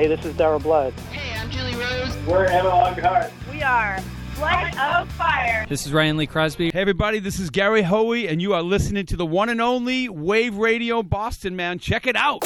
Hey, this is Dara Blood. Hey, I'm Julie Rose. We're Emma Lockhart. We are Blood of Fire. This is Ryan Lee Crosby. Hey, everybody, this is Gary Hoey, and you are listening to the one and only Wave Radio Boston, man. Check it out.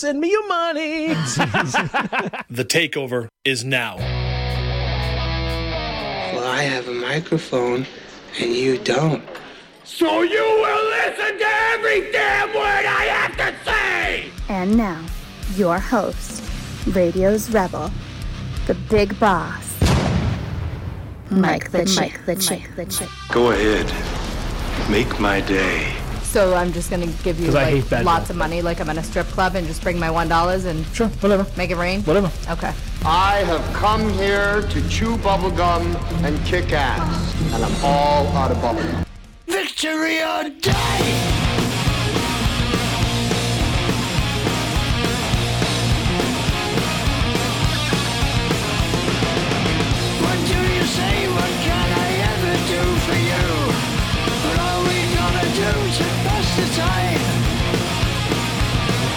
Send me your money. The takeover is now. Well, I have a microphone and you don't. So you will listen to every damn word I have to say! And now, your host, Radio's Rebel, the big boss, Mike the Chick, the Chick, the Chick. Go ahead. Make my day. So I'm just gonna give you 'Cause I like bad lots guys. of money, like I'm in a strip club, and just bring my one dollars and sure, whatever. make it rain. Whatever. Okay. I have come here to chew bubblegum and kick ass. And I'm all out of bubblegum. Victory or die!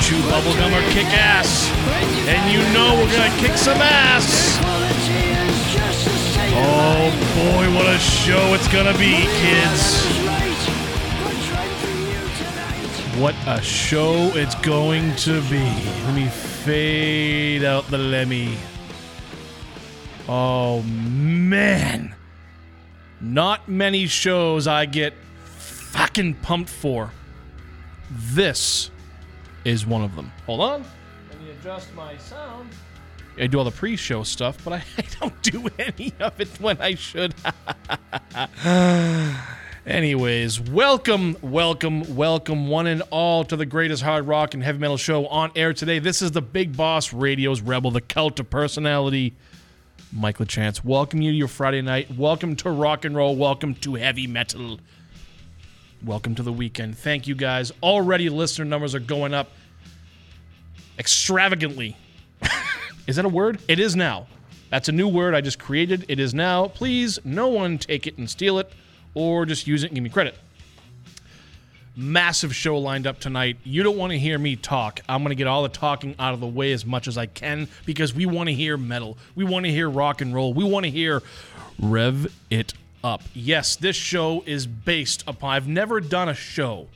Chew bubblegum or kick ass. And you know we're gonna kick some ass. Oh boy, what a show it's gonna be, kids. What a show it's going to be. Let me fade out the Lemmy. Oh man. Not many shows I get fucking pumped for. This is one of them. Hold on. Let me adjust my sound. I do all the pre-show stuff, but I, I don't do any of it when I should. Anyways, welcome, welcome, welcome, one and all, to the greatest hard rock and heavy metal show on air today. This is the Big Boss Radio's Rebel, the cult of personality, Mike LaChance. Welcome you to your Friday night. Welcome to rock and roll. Welcome to heavy metal. Welcome to the weekend. Thank you guys. Already listener numbers are going up extravagantly. is that a word? It is now. That's a new word I just created. It is now. Please, no one take it and steal it or just use it and give me credit. Massive show lined up tonight. You don't want to hear me talk. I'm going to get all the talking out of the way as much as I can because we want to hear metal. We want to hear rock and roll. We want to hear rev it up. Yes, this show is based upon. I've never done a show.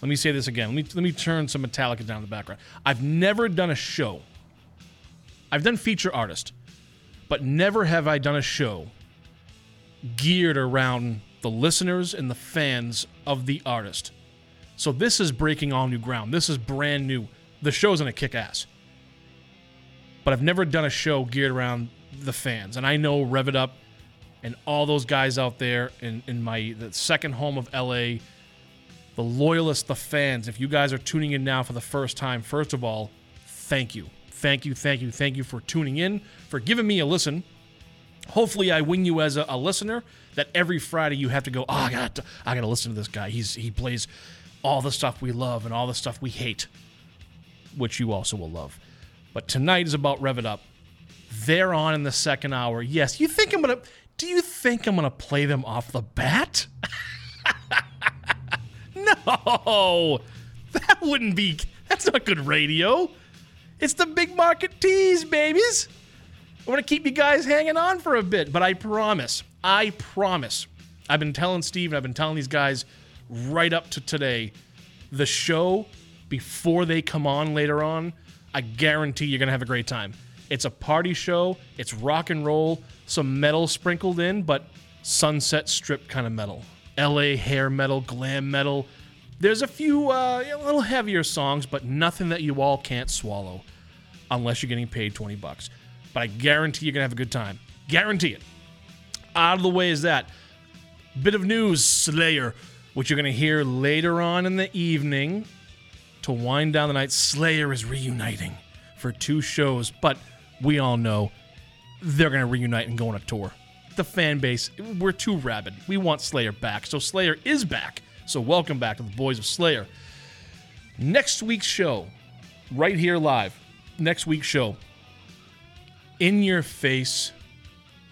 Let me say this again. Let me let me turn some Metallica down in the background. I've never done a show. I've done feature artist, but never have I done a show geared around the listeners and the fans of the artist. So this is breaking all new ground. This is brand new. The show's gonna kick ass. But I've never done a show geared around the fans. And I know Rev It Up and all those guys out there in, in my the second home of LA, the loyalists, the fans. If you guys are tuning in now for the first time, first of all, thank you. Thank you, thank you, thank you for tuning in, for giving me a listen hopefully I win you as a, a listener that every Friday you have to go, oh, I got to, I got to listen to this guy. He's he plays all the stuff we love and all the stuff we hate, which you also will love. But tonight is about Rev It Up. They're on in the second hour. Yes, you think I'm gonna? Do you think I'm gonna play them off the bat? no, that wouldn't be. That's not good radio. It's the big market tease, babies. I want to keep you guys hanging on for a bit, but I promise, I promise. I've been telling Steve and I've been telling these guys right up to today, the show before they come on later on, I guarantee you're going to have a great time. It's a party show, it's rock and roll, some metal sprinkled in, but sunset strip kind of metal. LA hair metal, glam metal. There's a few uh, a little heavier songs, but nothing that you all can't swallow unless you're getting paid 20 bucks but I guarantee you're going to have a good time. Guarantee it. Out of the way is that. Bit of news Slayer, which you're going to hear later on in the evening to wind down the night. Slayer is reuniting for two shows, but we all know they're going to reunite and go on a tour. The fan base, we're too rabid. We want Slayer back. So Slayer is back. So welcome back to the boys of Slayer. Next week's show, right here live. Next week's show, in your face,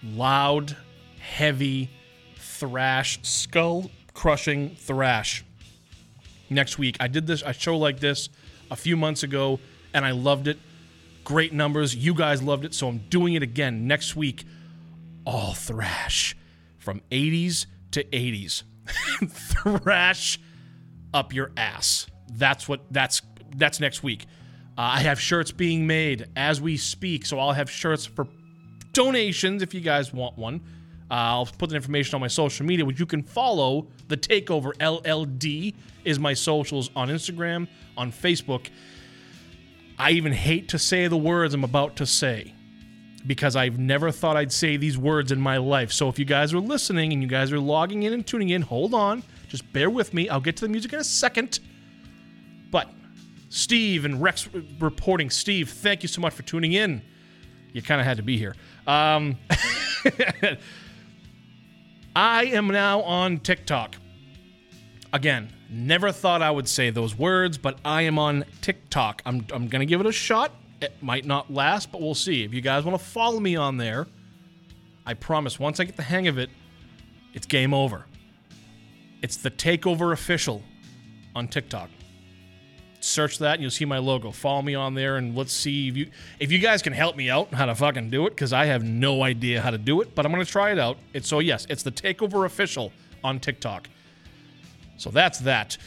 loud, heavy thrash, skull crushing thrash. Next week, I did this a show like this a few months ago, and I loved it. Great numbers. You guys loved it, so I'm doing it again next week. All thrash from 80s to 80s. thrash up your ass. That's what that's that's next week. Uh, I have shirts being made as we speak, so I'll have shirts for donations if you guys want one. Uh, I'll put the information on my social media, which you can follow. The Takeover LLD is my socials on Instagram, on Facebook. I even hate to say the words I'm about to say because I've never thought I'd say these words in my life. So if you guys are listening and you guys are logging in and tuning in, hold on. Just bear with me. I'll get to the music in a second. But Steve and Rex reporting. Steve, thank you so much for tuning in. You kind of had to be here. Um, I am now on TikTok. Again, never thought I would say those words, but I am on TikTok. I'm, I'm going to give it a shot. It might not last, but we'll see. If you guys want to follow me on there, I promise once I get the hang of it, it's game over. It's the Takeover Official on TikTok. Search that and you'll see my logo. Follow me on there and let's see if you if you guys can help me out how to fucking do it because I have no idea how to do it, but I'm gonna try it out. It's so yes, it's the Takeover Official on TikTok. So that's that.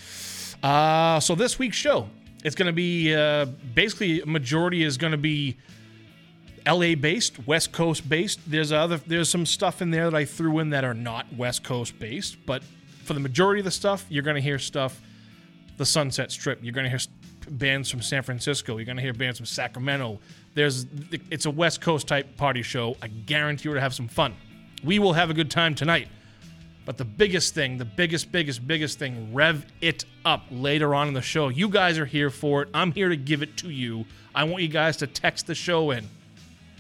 Uh, so this week's show, it's going to be uh, basically majority is going to be LA based, West Coast based. There's other there's some stuff in there that I threw in that are not West Coast based, but for the majority of the stuff, you're going to hear stuff the Sunset Strip. You're going to hear bands from San Francisco. You're going to hear bands from Sacramento. There's it's a West Coast type party show. I guarantee you to have some fun. We will have a good time tonight. But the biggest thing, the biggest, biggest, biggest thing, rev it up later on in the show. You guys are here for it. I'm here to give it to you. I want you guys to text the show in.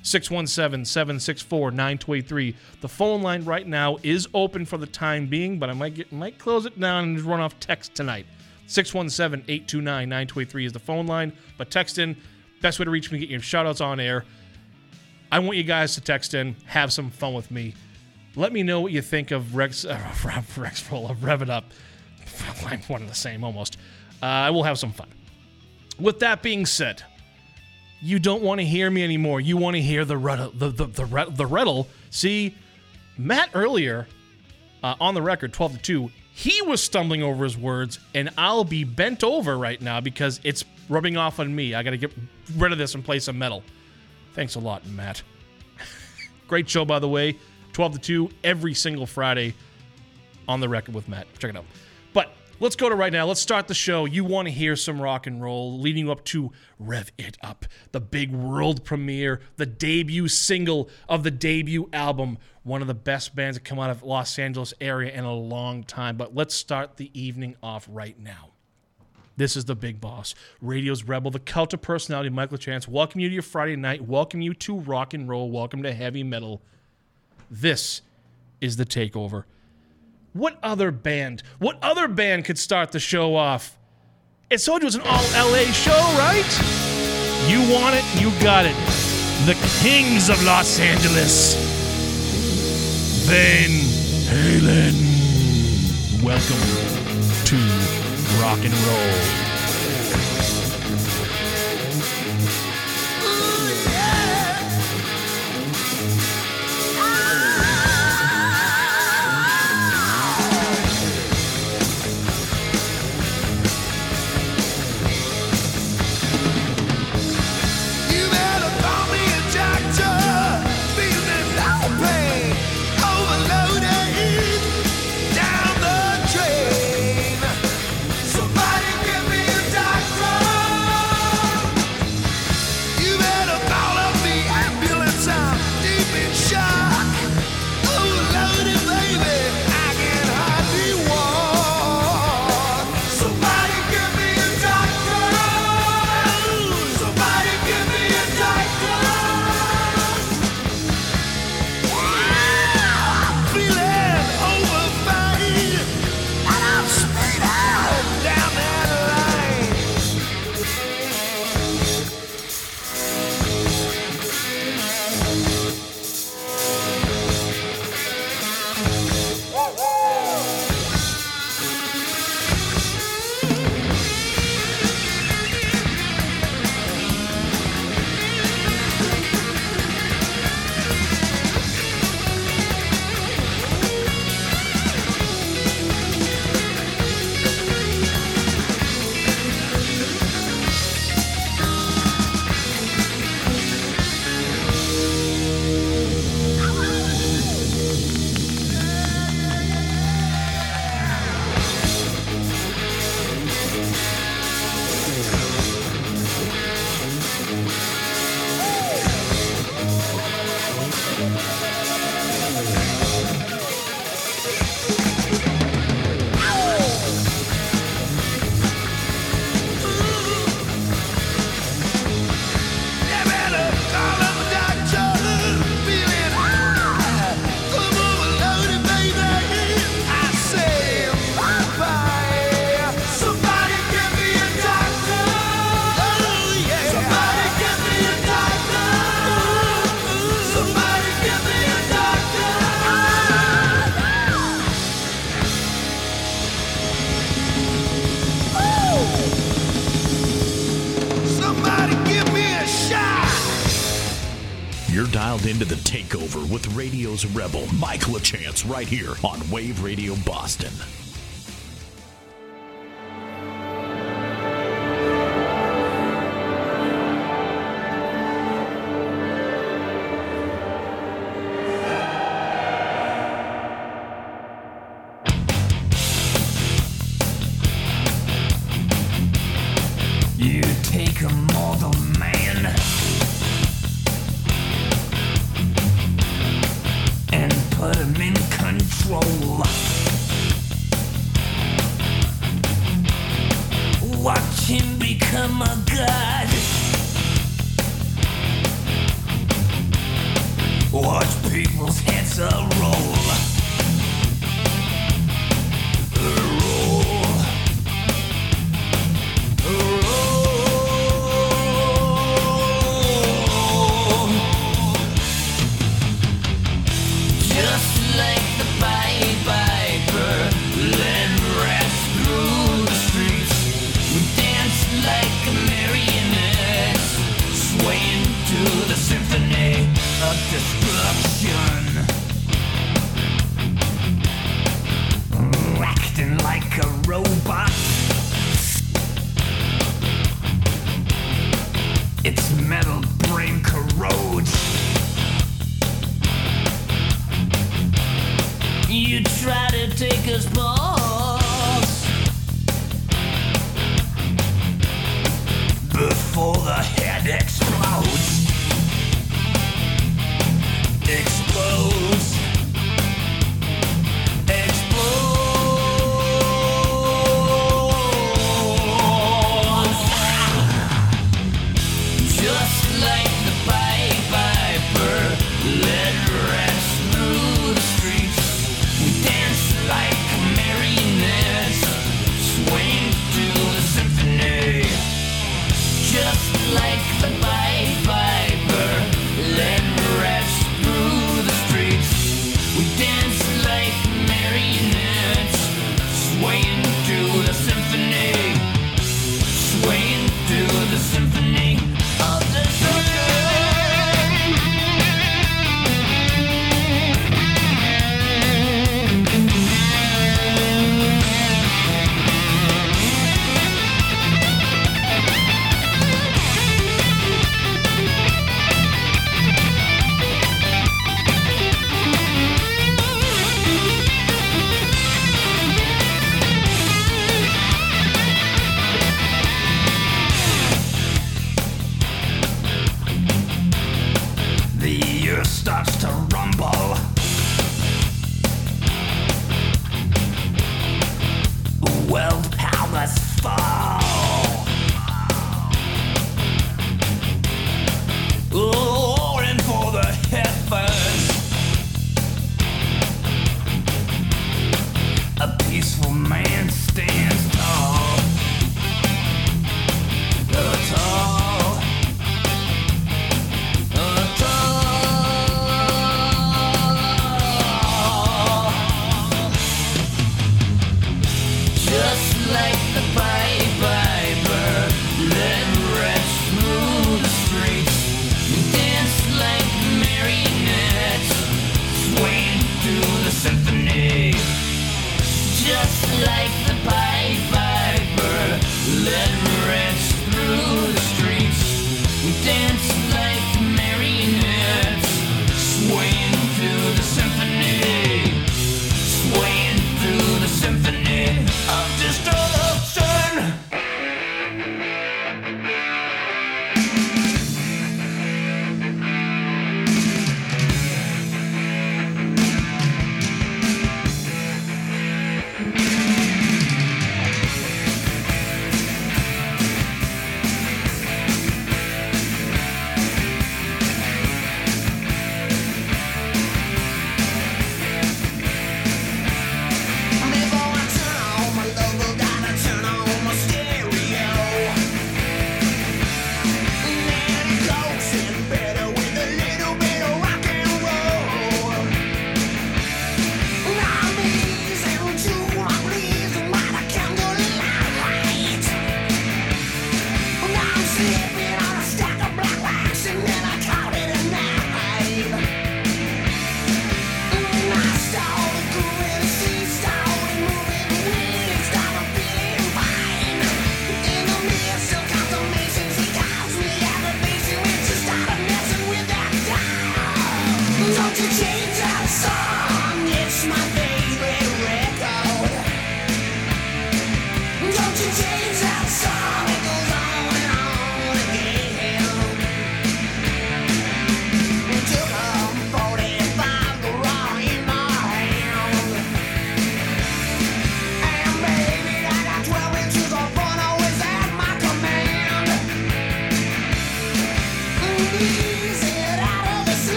617 764 9283. The phone line right now is open for the time being, but I might get might close it down and just run off text tonight. 617 829 9283 is the phone line, but text in. Best way to reach me, get your shout outs on air. I want you guys to text in, have some fun with me. Let me know what you think of Rex, uh, Rex Roll of Rev It Up. I'm one of the same almost. Uh, I will have some fun. With that being said, you don't want to hear me anymore. You want to hear the riddle. The, the, the, the riddle. See, Matt earlier uh, on the record, 12 to 2, he was stumbling over his words, and I'll be bent over right now because it's rubbing off on me. I got to get rid of this and play some metal. Thanks a lot, Matt. Great show, by the way. 12 to 2 every single Friday on the record with Matt. Check it out. But let's go to right now. Let's start the show. You want to hear some rock and roll leading you up to Rev It Up, the big world premiere, the debut single of the debut album. One of the best bands that come out of Los Angeles area in a long time. But let's start the evening off right now. This is the big boss, radio's rebel, the cult of personality, Mike LaChance. Welcome you to your Friday night. Welcome you to rock and roll. Welcome to heavy metal. This is the takeover. What other band? What other band could start the show off? It told you it was an all LA show, right? You want it, you got it. The Kings of Los Angeles. Van Halen. Welcome to rock and roll. into the takeover with radio's rebel, Mike LaChance, right here on Wave Radio Boston.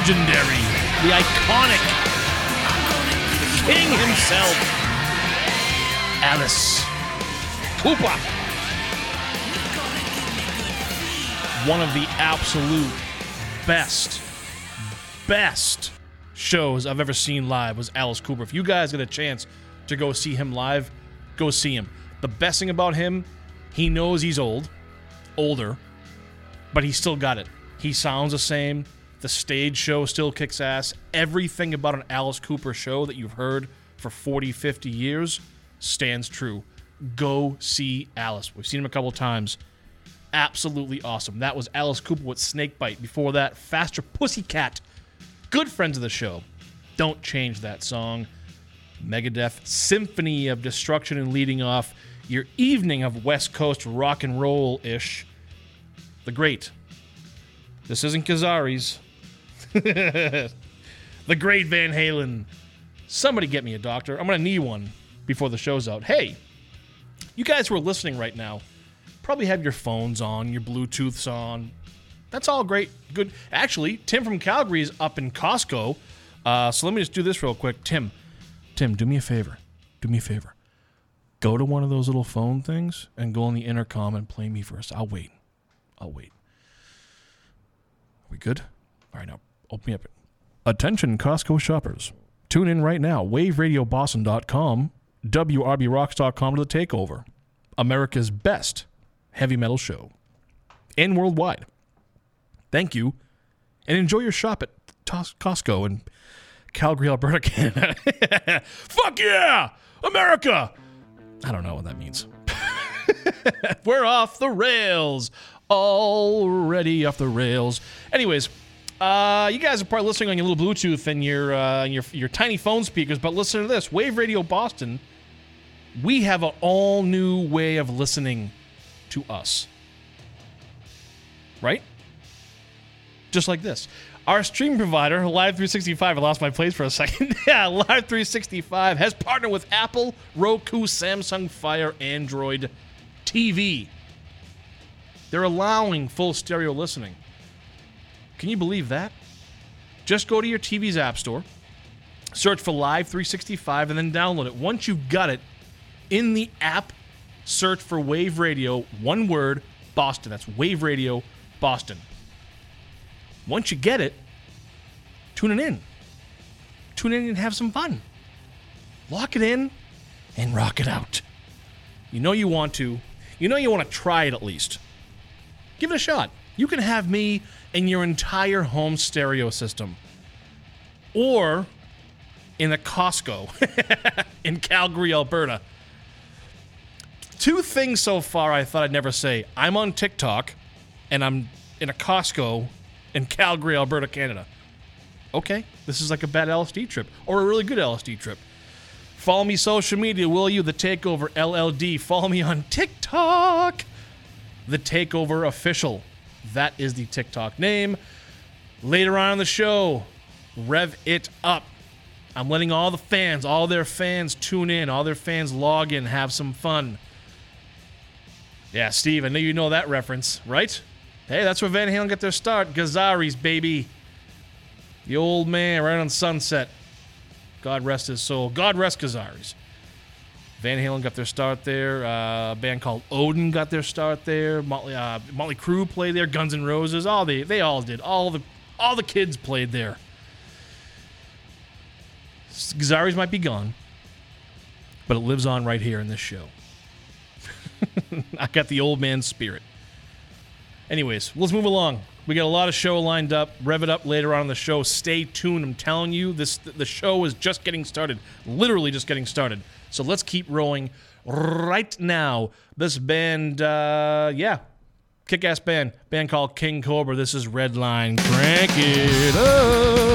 Legendary, the iconic, the king himself, Alice Cooper. One of the absolute best, best shows I've ever seen live was Alice Cooper. If you guys get a chance to go see him live, go see him. The best thing about him, he knows he's old, older, but he still got it. He sounds the same. The stage show still kicks ass. Everything about an Alice Cooper show that you've heard for 40, 50 years stands true. Go see Alice. We've seen him a couple times. Absolutely awesome. That was Alice Cooper with Snakebite. Before that, Faster Pussycat. Good friends of the show. Don't change that song. Megadeth Symphony of Destruction and leading off your evening of West Coast rock and roll ish. The Great. This isn't Kazari's. the Great Van Halen. Somebody get me a doctor. I'm going to need one before the show's out. Hey, you guys who are listening right now probably have your phones on, your Bluetooths on. That's all great. Good. Actually, Tim from Calgary is up in Costco. Uh, so let me just do this real quick. Tim, Tim, do me a favor. Do me a favor. Go to one of those little phone things and go on the intercom and play me first. I'll wait. I'll wait. Are we good? All right, now open me up. Attention, Costco shoppers. Tune in right now. WaveRadioBoston.com, WRBRocks.com to the takeover. America's best heavy metal show. And worldwide. Thank you. And enjoy your shop at Costco in Calgary, Alberta, Canada. Fuck yeah! America! I don't know what that means. We're off the rails. Already off the rails. Anyways, uh, you guys are probably listening on your little Bluetooth and your, uh, your your tiny phone speakers, but listen to this. Wave Radio Boston, we have an all new way of listening to us. Right? Just like this. Our stream provider, Live 365, I lost my place for a second. yeah, Live 365 has partnered with Apple, Roku, Samsung Fire, Android, TV. They're allowing full stereo listening. Can you believe that? Just go to your TV's app store, search for Live 365, and then download it. Once you've got it in the app, search for Wave Radio, one word, Boston. That's Wave Radio, Boston. Once you get it, tune it in. Tune in and have some fun. Lock it in and rock it out. You know you want to. You know you want to try it at least. Give it a shot. You can have me in your entire home stereo system. Or in a Costco in Calgary, Alberta. Two things so far I thought I'd never say. I'm on TikTok and I'm in a Costco in Calgary, Alberta, Canada. Okay, this is like a bad LSD trip or a really good LSD trip. Follow me social media, will you? The Takeover LLD. Follow me on TikTok. The Takeover Official. That is the TikTok name. Later on in the show, rev it up. I'm letting all the fans, all their fans tune in, all their fans log in, have some fun. Yeah, Steve, I know you know that reference, right? Hey, that's where Van Halen got their start. Gazzarri's, baby. The old man right on Sunset. God rest his soul. God rest Gazzarri's. Van Halen got their start there. Uh, a band called Odin got their start there. Motley, uh, Motley Crue played there. Guns N' Roses. All they they all did. All the all the kids played there. Gazzarri's might be gone, but it lives on right here in this show. I got the old man spirit. Anyways, let's move along. We got a lot of show lined up. Rev it up later on in the show. Stay tuned. I'm telling you, this the show is just getting started. Literally just getting started. So let's keep rolling right now. This band, uh, yeah, kick-ass band, band called King Cobra. This is Redline. Crank it up.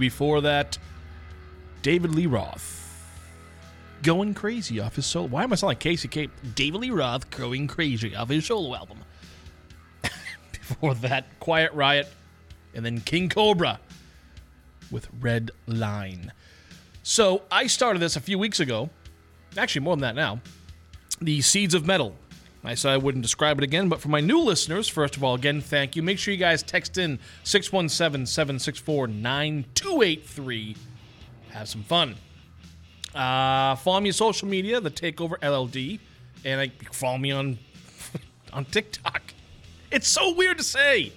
Before that, David Lee Roth. Going crazy off his solo. Why am I sounding like Casey Cape? David Lee Roth going crazy off his solo album. Before that, Quiet Riot, and then King Cobra with Red Line. So I started this a few weeks ago. Actually, more than that now. The Seeds of Metal. I said I wouldn't describe it again, but for my new listeners, first of all, again, thank you. Make sure you guys text in 617 764 9283. Have some fun. Uh, follow me on social media, the Takeover LLD, and I follow me on on TikTok. It's so weird to say.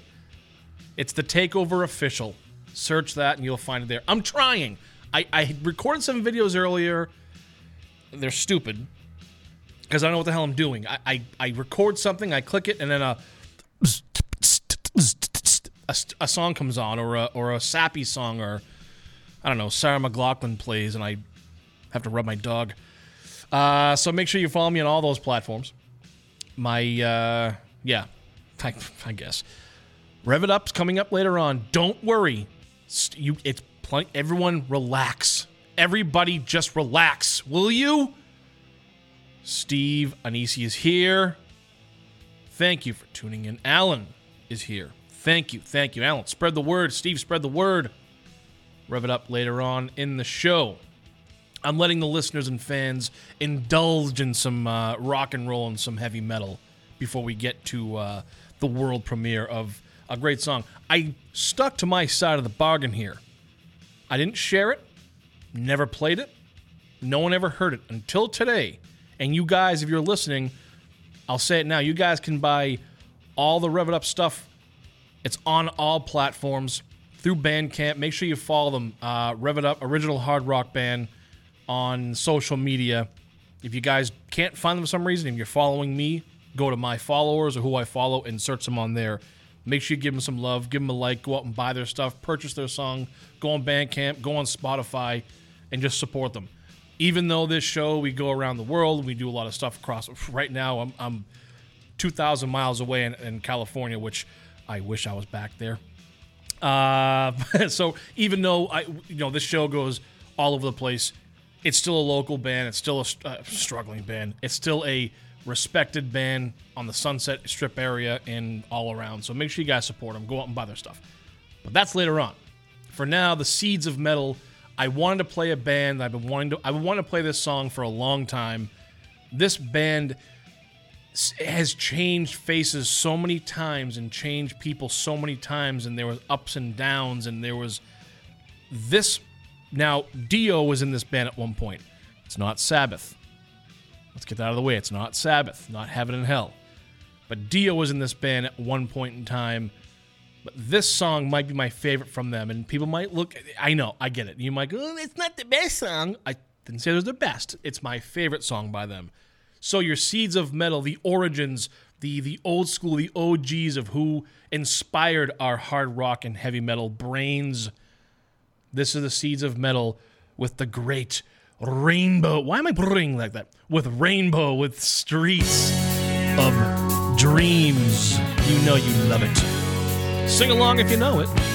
It's the Takeover Official. Search that and you'll find it there. I'm trying. I, I recorded some videos earlier. They're stupid because I don't know what the hell I'm doing. I, I, I record something, I click it, and then a, a, a song comes on, or a, or a sappy song, or I don't know, Sarah McLachlan plays, and I have to rub my dog. Uh, so make sure you follow me on all those platforms. My, uh, yeah, I, I guess. Rev It Up's coming up later on. Don't worry. You, it's plenty. Everyone relax. Everybody just relax, will you? Steve Anisi is here. Thank you for tuning in. Alan is here. Thank you. Thank you, Alan. Spread the word. Steve, spread the word. Rev it up later on in the show. I'm letting the listeners and fans indulge in some uh, rock and roll and some heavy metal before we get to uh, the world premiere of a great song. I stuck to my side of the bargain here. I didn't share it, never played it, no one ever heard it until today. And you guys, if you're listening, I'll say it now. You guys can buy all the Rev It Up stuff. It's on all platforms through Bandcamp. Make sure you follow them. Uh, Rev It Up, original hard rock band, on social media. If you guys can't find them for some reason, if you're following me, go to my followers or who I follow and search them on there. Make sure you give them some love, give them a like, go out and buy their stuff, purchase their song, go on Bandcamp, go on Spotify, and just support them. Even though this show, we go around the world, we do a lot of stuff across. Right now, I'm, I'm 2,000 miles away in, in California, which I wish I was back there. Uh, so even though I, you know, this show goes all over the place, it's still a local band. It's still a uh, struggling band. It's still a respected band on the Sunset Strip area and all around. So make sure you guys support them. Go out and buy their stuff. But that's later on. For now, the Seeds of Metal. I wanted to play a band. I've been wanting to. Been wanting to play this song for a long time. This band has changed faces so many times and changed people so many times, and there was ups and downs, and there was this. Now, Dio was in this band at one point. It's not Sabbath. Let's get that out of the way. It's not Sabbath, not Heaven and Hell. But Dio was in this band at one point in time. But this song might be my favorite from them. And people might look, I know, I get it. You might go, oh, it's not the best song. I didn't say it was the best. It's my favorite song by them. So your Seeds of Metal, the origins, the the old school, the OGs of who inspired our hard rock and heavy metal brains. This is the Seeds of Metal with the great Rainbow. Why am I brring like that? With Rainbow, with Streets of Dreams. You know you love it. Sing along if you know it.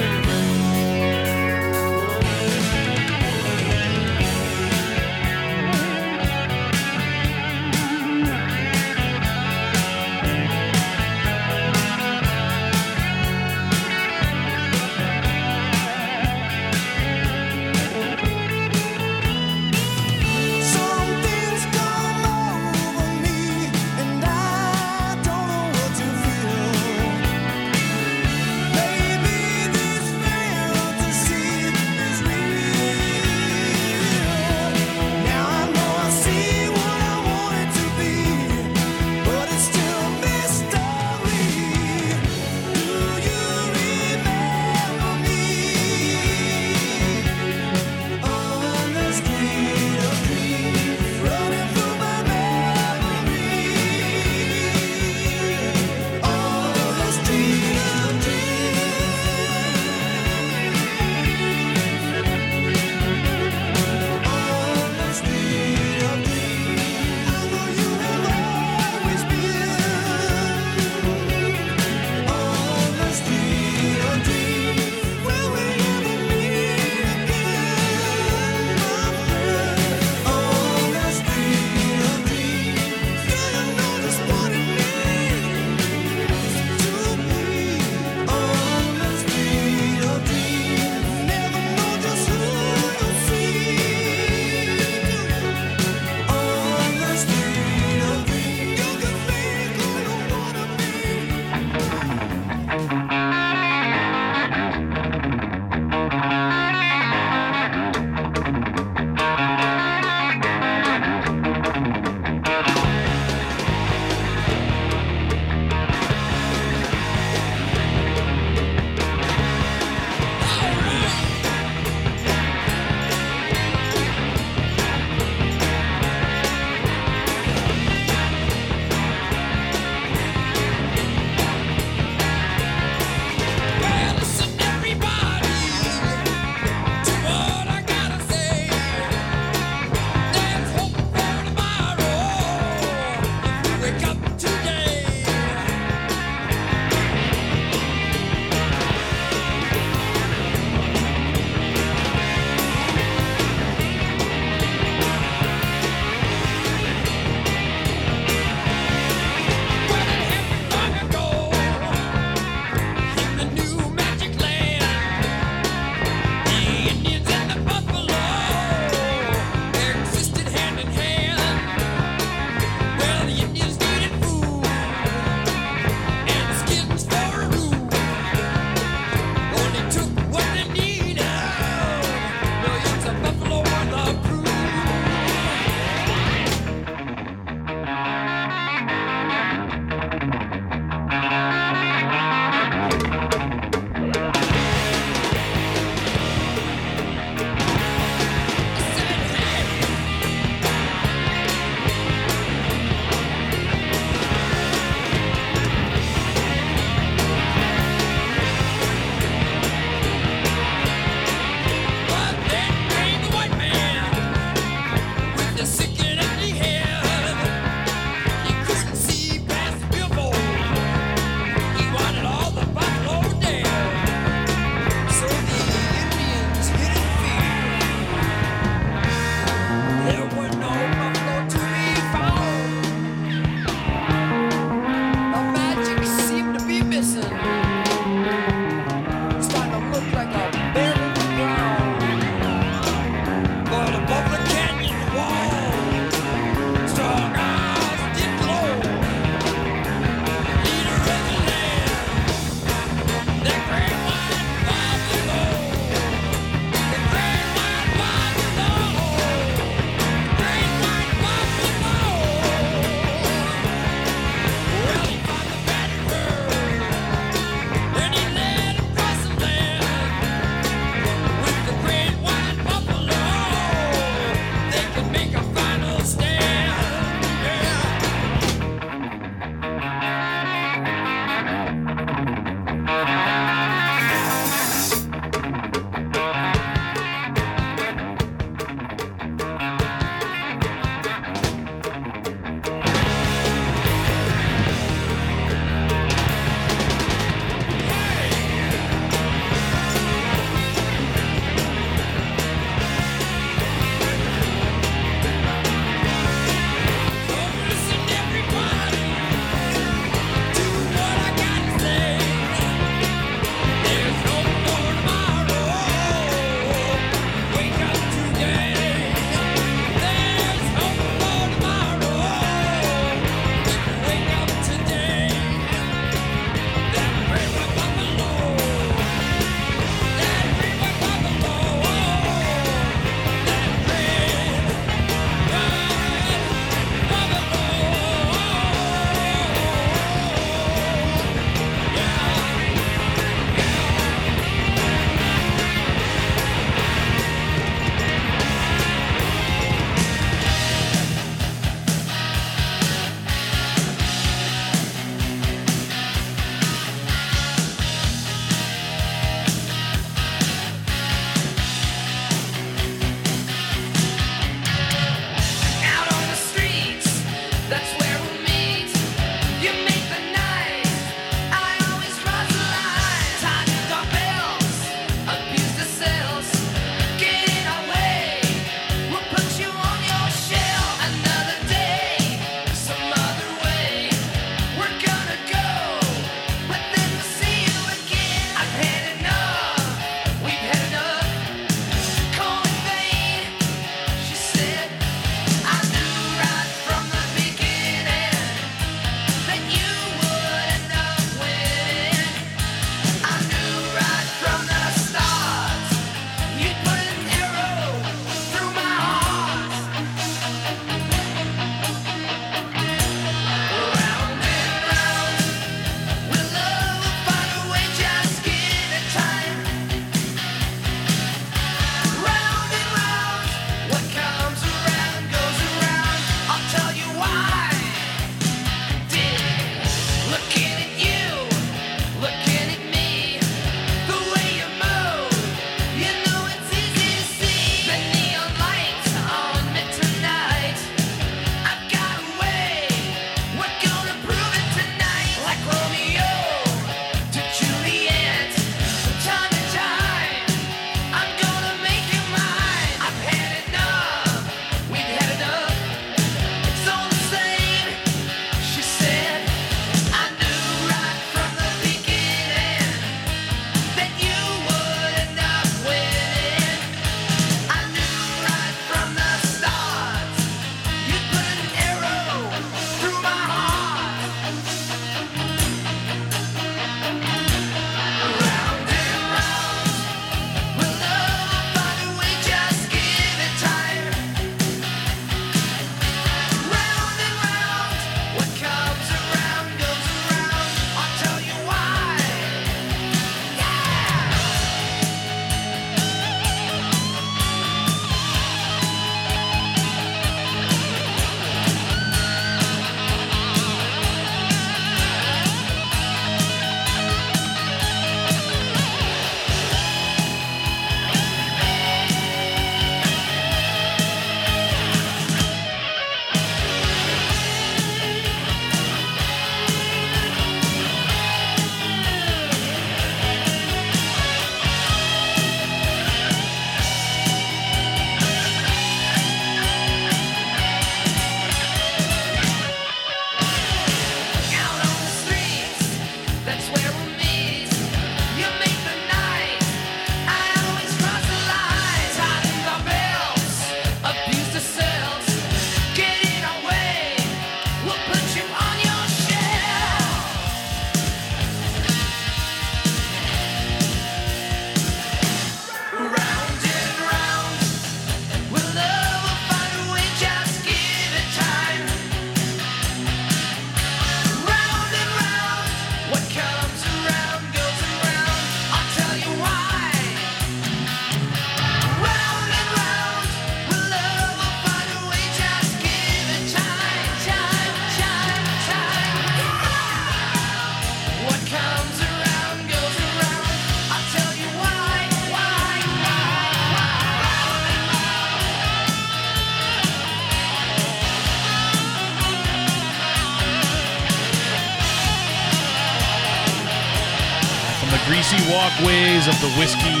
Greasy walkways of the whiskey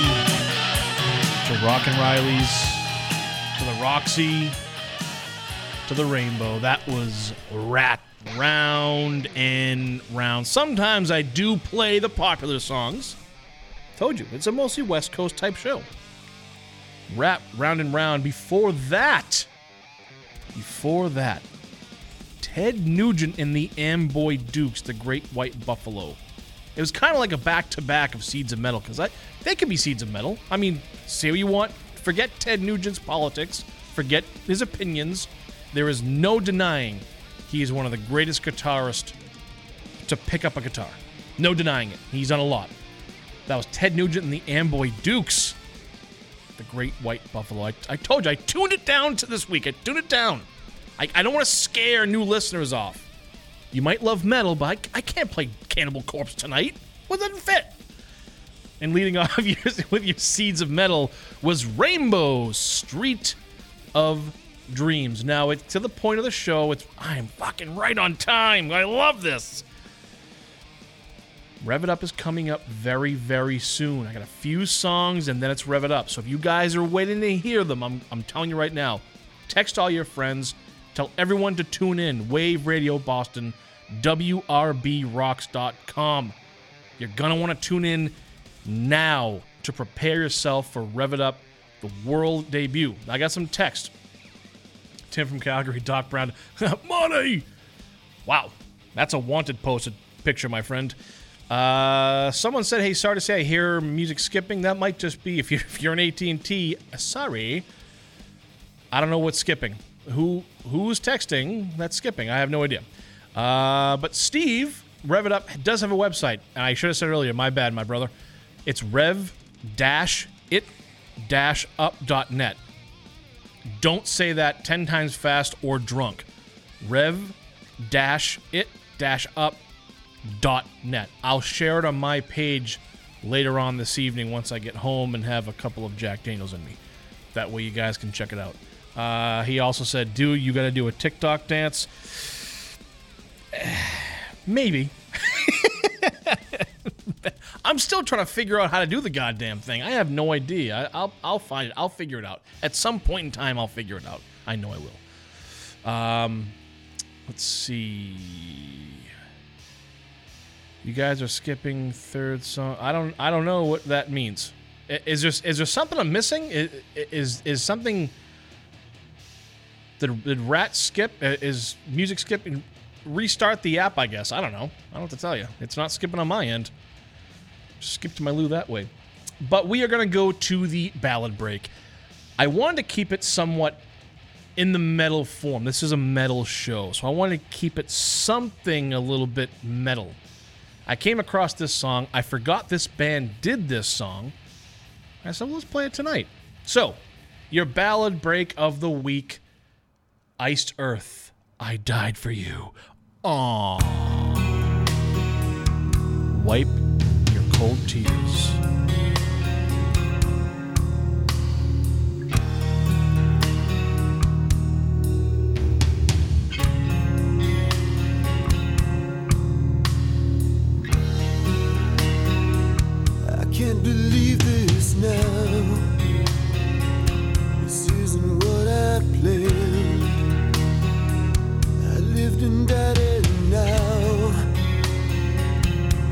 to Rockin' Riley's to the Roxy to the Rainbow. That was Ratt round and round. Sometimes I do play the popular songs. Told you, it's a mostly West Coast type show. Ratt round and round. Before that, before that, Ted Nugent and the Amboy Dukes, the Great White Buffalo. It was kind of like a back to back of Seeds of Metal because they could be Seeds of Metal. I mean, say what you want. Forget Ted Nugent's politics, forget his opinions. There is no denying he is one of the greatest guitarists to pick up a guitar. No denying it. He's done a lot. That was Ted Nugent and the Amboy Dukes. The Great White Buffalo. I, I told you, I tuned it down to this week. I tuned it down. I, I don't want to scare new listeners off. You might love metal, but I, I can't play Cannibal Corpse tonight. Well, it doesn't fit. And leading off with your Seeds of Metal was Rainbow Street of Dreams. Now, it's to the point of the show. It's I'm fucking right on time. I love this. Rev It Up is coming up very, very soon. I got a few songs and then it's Rev It Up. So if you guys are waiting to hear them, I'm, I'm telling you right now, text all your friends, tell everyone to tune in. Wave Radio Boston, WRBRocks.com. You're going to want to tune in now to prepare yourself for Rev It Up, the world debut. I got some text. Tim from Calgary, Doc Brown. Money! Wow, that's a wanted posted picture, my friend. Uh, someone said, "Hey, sorry to say, I hear music skipping. That might just be if you're if you're an AT and T. Sorry, I don't know what's skipping. Who who's texting? That's skipping. I have no idea. Uh, but Steve Rev It Up does have a website, and I should have said earlier. My bad, my brother. It's rev dash it dash up.net. Don't say that ten times fast or drunk. Rev dash it dash up dot net. I'll share it on my page later on this evening once I get home and have a couple of Jack Daniels in me. That way you guys can check it out. Uh, he also said, "Do you got to do a TikTok dance." Maybe. I'm still trying to figure out how to do the goddamn thing. I have no idea. I, will I'll find it. I'll figure it out. At some point in time, I'll figure it out. I know I will. Um, let's see. You guys are skipping third song. I don't. I don't know what that means. Is there is there something I'm missing? I- i- Is is something? Did, did Ratt skip? Uh, Is music skipping? Restart the app, I guess. I don't know. I don't what to tell you. It's not skipping on my end. Skip to my loo that way. But we are going to go to the ballad break. I wanted to keep it somewhat in the metal form. This is a metal show, so I wanted to keep it something a little bit metal. I came across this song. I forgot this band did this song. I said, well, let's play it tonight. So, your ballad break of the week Iced Earth. I died for you. Aww. Wipe your cold tears. I can't believe this now. This isn't what I planned. And now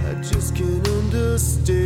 I just can't understand.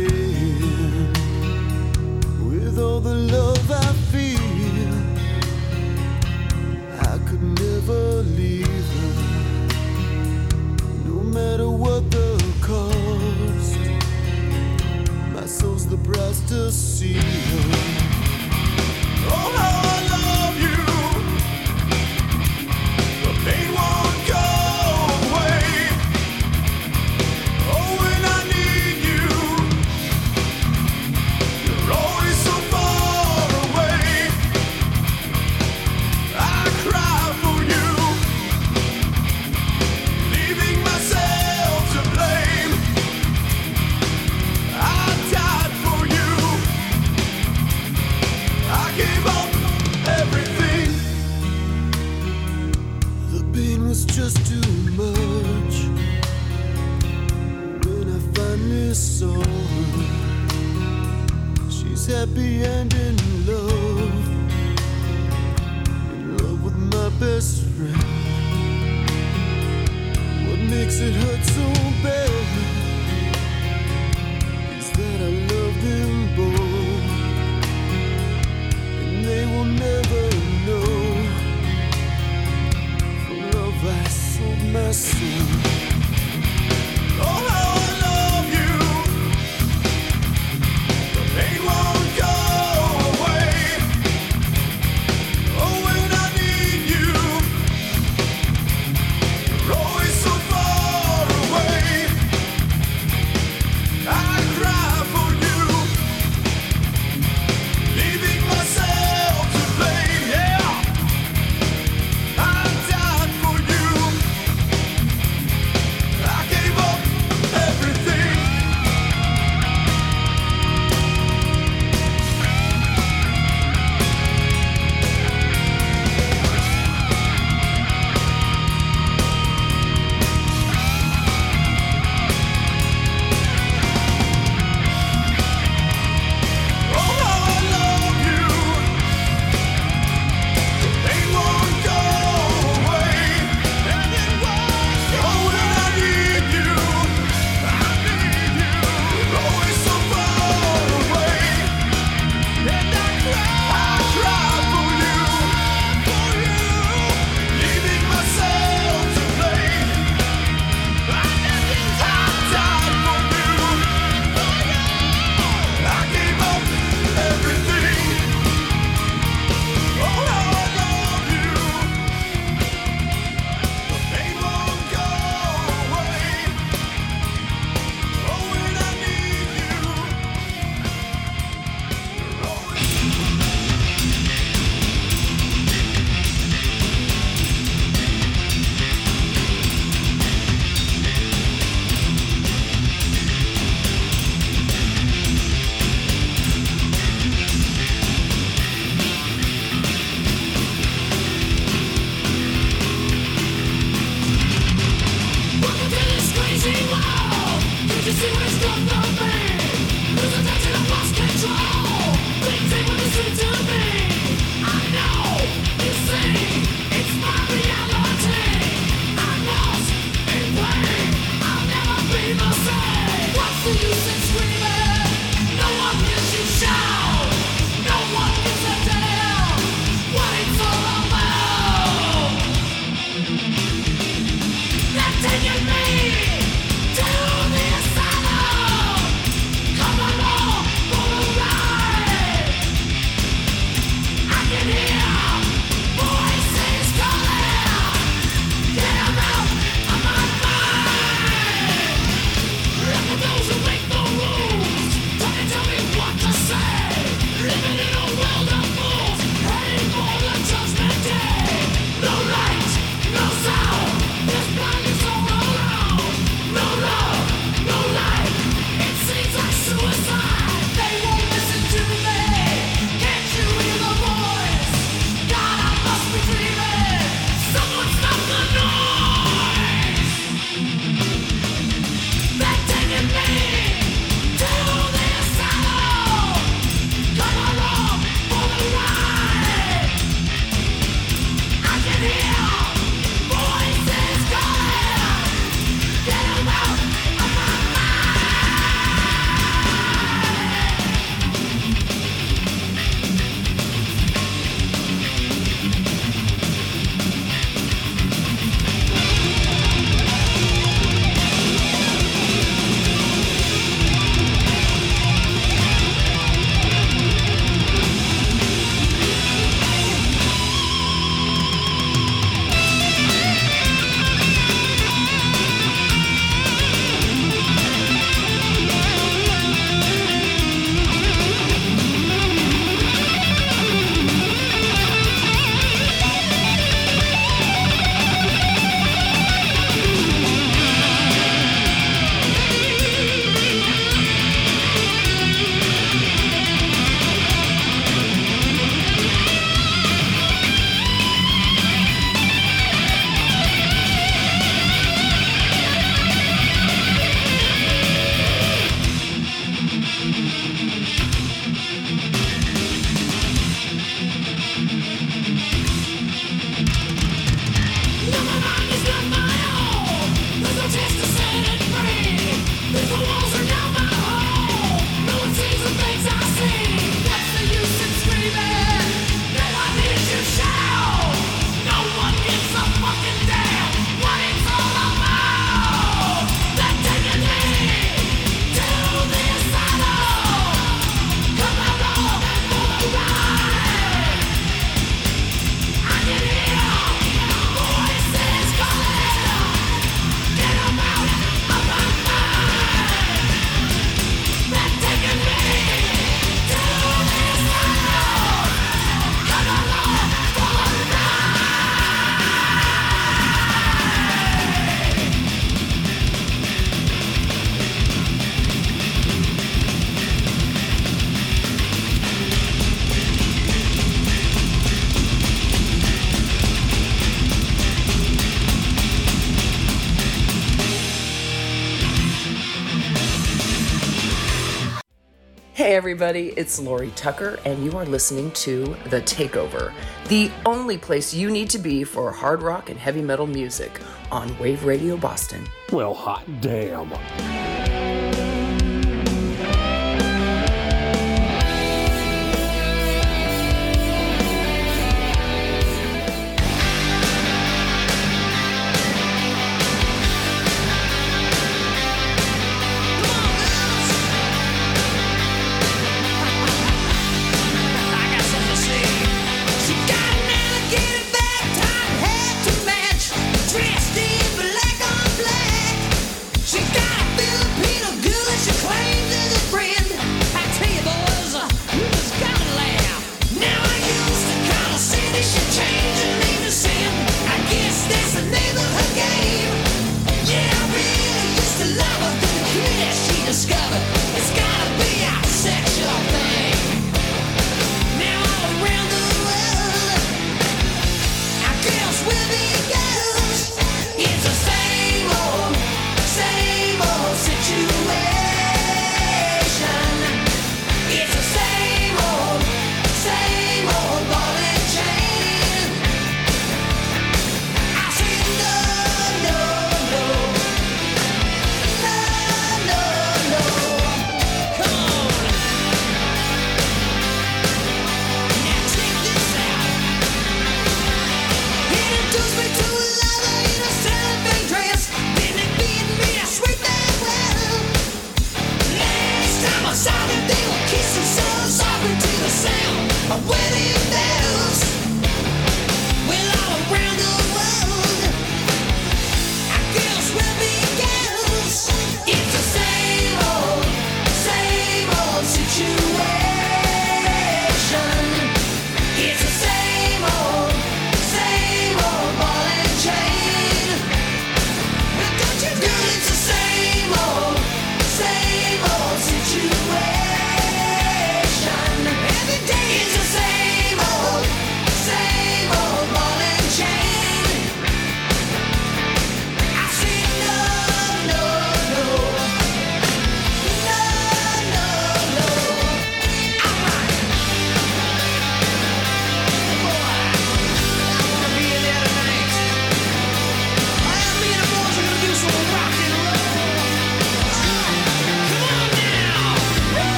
everybody. It's Lori Tucker, and you are listening to The Takeover, the only place you need to be for hard rock and heavy metal music on Wave Radio Boston. Well, hot damn.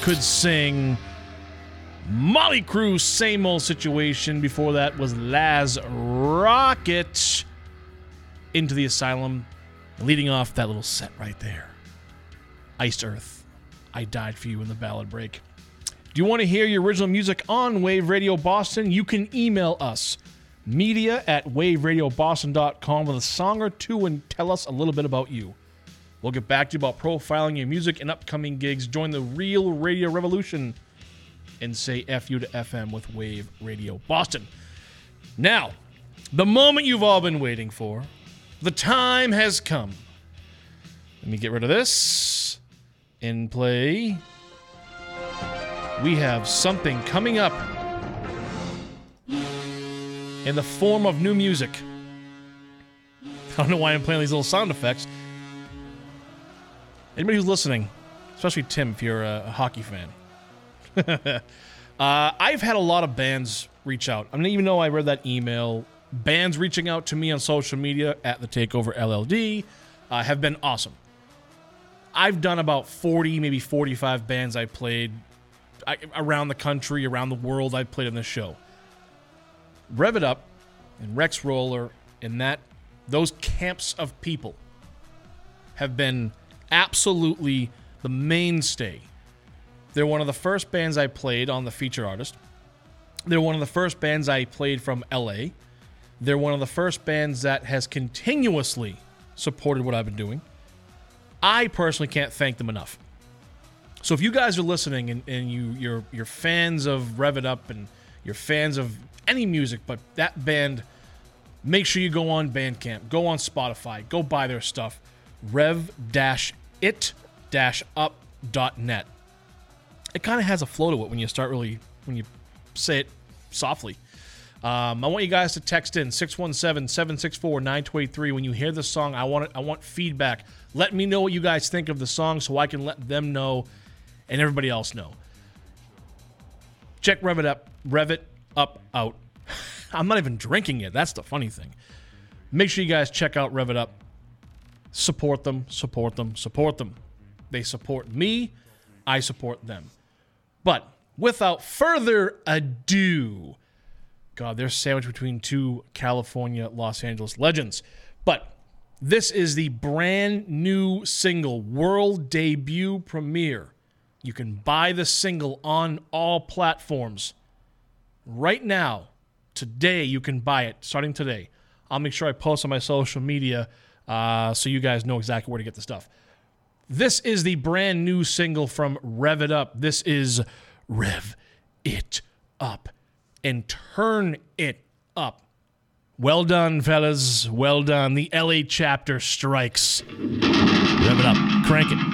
could sing Mötley Crüe, same old situation. Before that was Laaz Rockit into the asylum, leading off that little set right there. Iced Earth, I died for you in the ballad break. Do you want to hear your original music on Wave Radio Boston? You can email us media at waveradioboston.com with a song or two and tell us a little bit about you. We'll get back to you about profiling your music and upcoming gigs. Join the real radio revolution and say F you to FM with Wave Radio Boston. Now, the moment you've all been waiting for, the time has come. Let me get rid of this and play. We have something coming up in the form of new music. I don't know why I'm playing these little sound effects. Anybody who's listening, especially Tim, if you're a, hockey fan, uh, I've had a lot of bands reach out. I mean, even though I read that email, bands reaching out to me on social media at the Takeover LLD uh, have been awesome. I've done about 40, maybe 45 bands I played I, around the country, around the world. I played on this show. Rev It Up and Rex Roller and that those camps of people have been absolutely the mainstay. They're one of the first bands I played on the feature artist. They're one of the first bands I played from LA. They're one of the first bands that has continuously supported what I've been doing. I personally can't thank them enough. So if you guys are listening and, and you you're you're fans of Rev It Up and you're fans of any music, but that band, make sure you go on Bandcamp, go on Spotify, go buy their stuff. Rev-it-up.net. It kind of has a flow to it when you start really when you say it softly. Um, I want you guys to text in 617-764-9283 when you hear the song. I want it, I want feedback. Let me know what you guys think of the song so I can let them know and everybody else know. Check Rev It Up, Rev It Up out. I'm not even drinking it. That's the funny thing. Make sure you guys check out Rev It Up. Support them, support them, support them. They support me, I support them. But without further ado, God, they're sandwiched between two California Los Angeles legends. But this is the brand new single, world debut premiere. You can buy the single on all platforms. Right now, today, you can buy it, starting today. I'll make sure I post on my social media uh, so you guys know exactly where to get the stuff. This is the brand new single from Rev It Up. This is Rev It Up and turn it up. Well done, fellas. Well done. The LA chapter strikes. Rev it up. Crank it.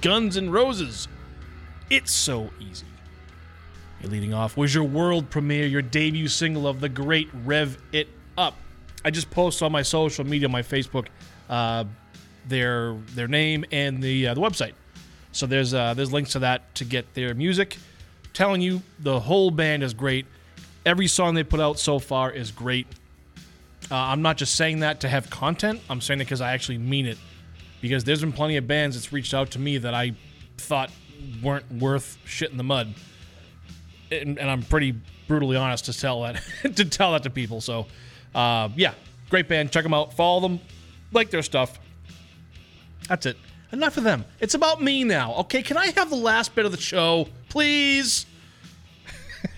Guns N' Roses. It's so easy. Leading off was your world premiere, your debut single of the great Rev It Up. I just posted on my social media, my Facebook, uh, their their name and the uh, the website. So there's uh, there's links to that to get their music. telling you, the whole band is great. Every song they put out so far is great. Uh, I'm not just saying that to have content. I'm saying it because I actually mean it. Because there's been plenty of bands that's reached out to me that I thought weren't worth shit in the mud, and, and I'm pretty brutally honest to tell that to tell that to people. So, uh, yeah, great band. Check them out. Follow them. Like their stuff. That's it. Enough of them. It's about me now. Okay, can I have the last bit of the show, please?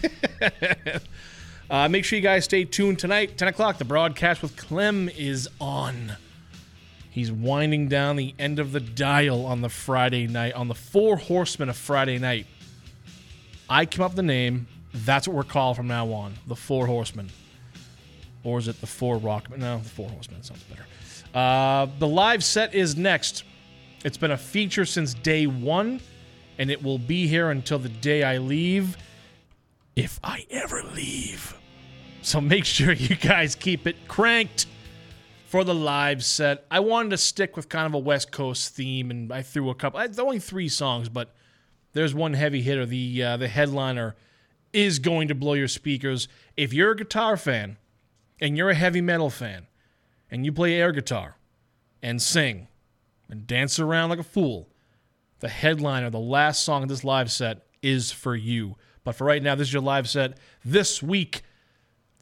uh, make sure you guys stay tuned tonight, 10 o'clock. The broadcast with Clem is on. He's winding down the end of the dial on the Friday night, on the Four Horsemen of Friday night. I came up with the name. That's what we're called from now on. The Four Horsemen. Or is it the Four Rockmen? No, the Four Horsemen sounds better. Uh, the live set is next. It's been a feature since day one, and it will be here until the day I leave, if I ever leave. So make sure you guys keep it cranked for the live set. I wanted to stick with kind of a West Coast theme, and I threw a couple. It's only three songs, but there's one heavy hitter. The uh, the headliner is going to blow your speakers. If you're a guitar fan and you're a heavy metal fan and you play air guitar and sing and dance around like a fool, the headliner, the last song of this live set is for you. But for right now, this is your live set this week.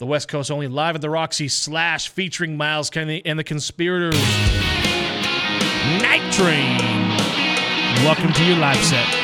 The West Coast only live at the Roxy slash featuring Myles Kennedy and the Conspirators. Night Train. Welcome to your live set.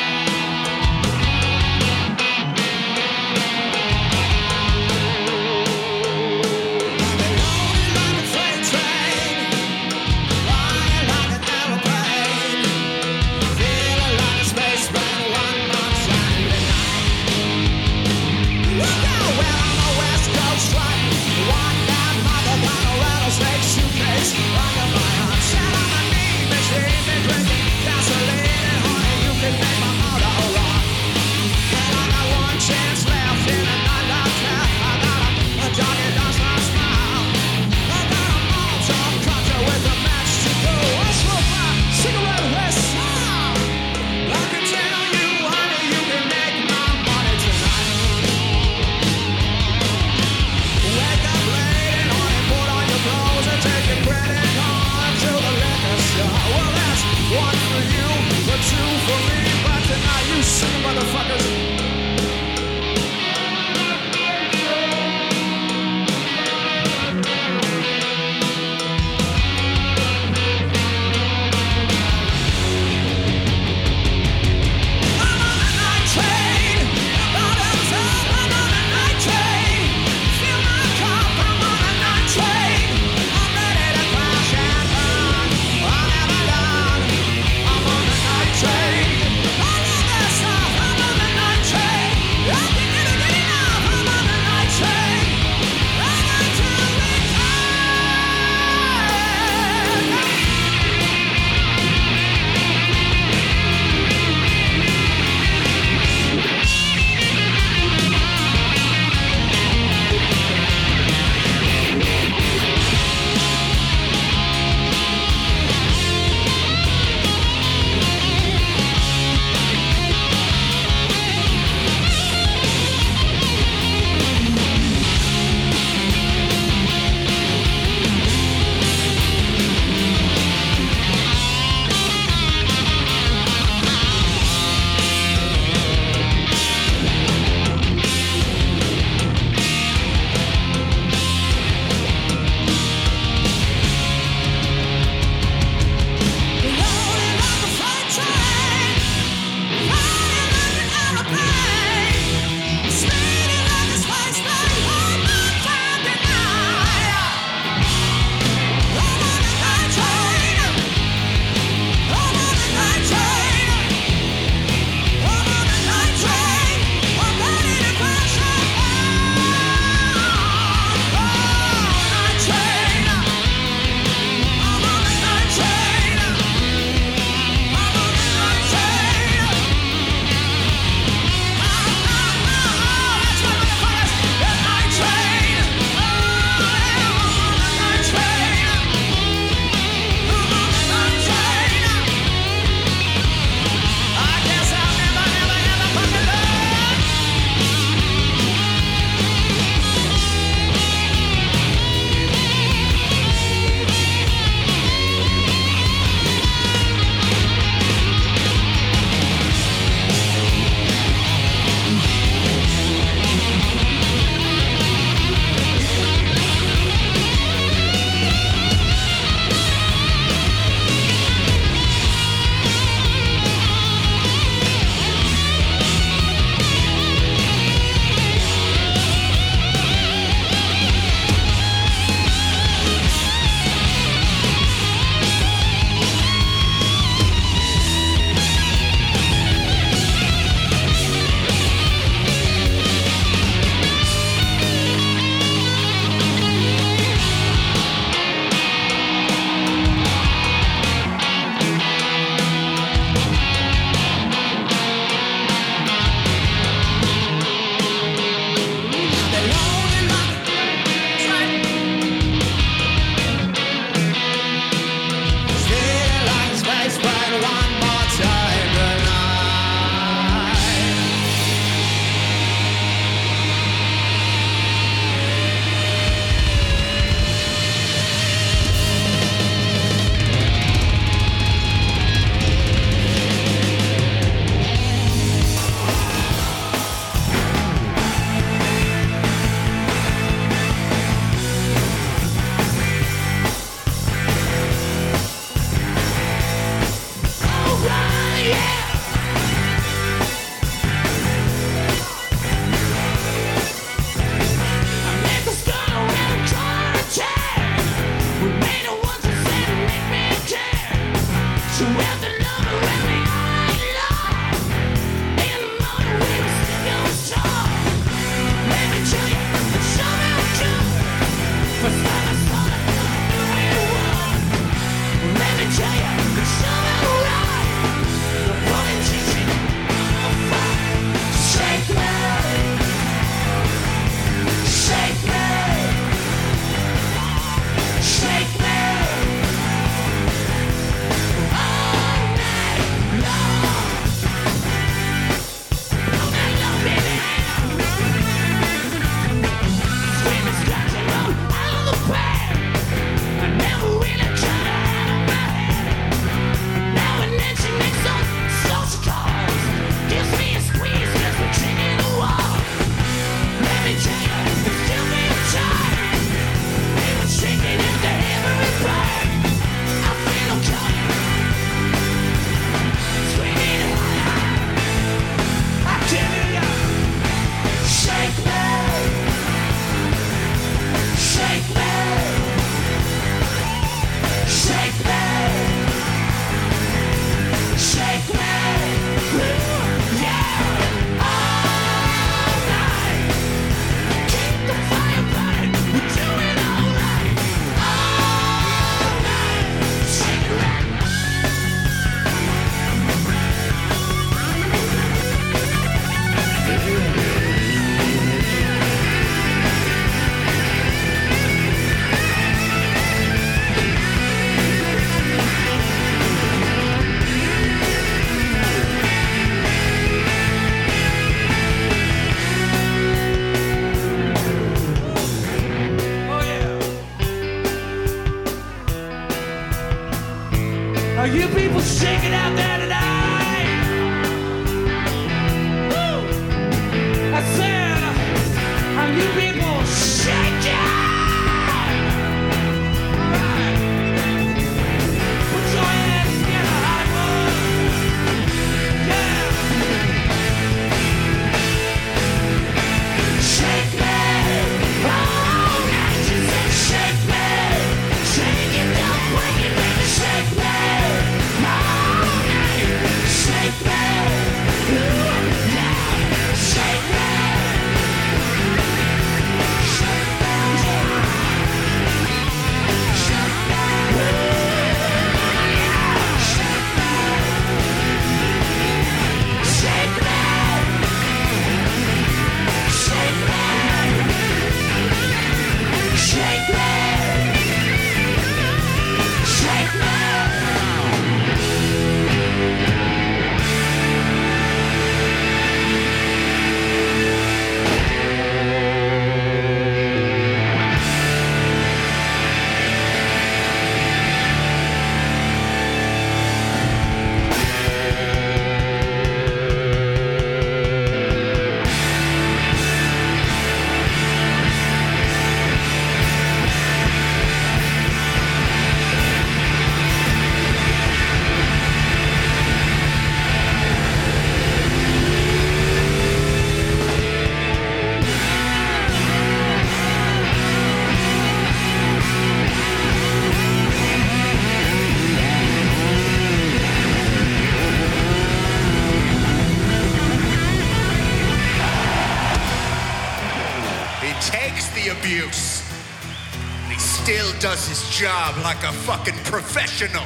job like a fucking professional,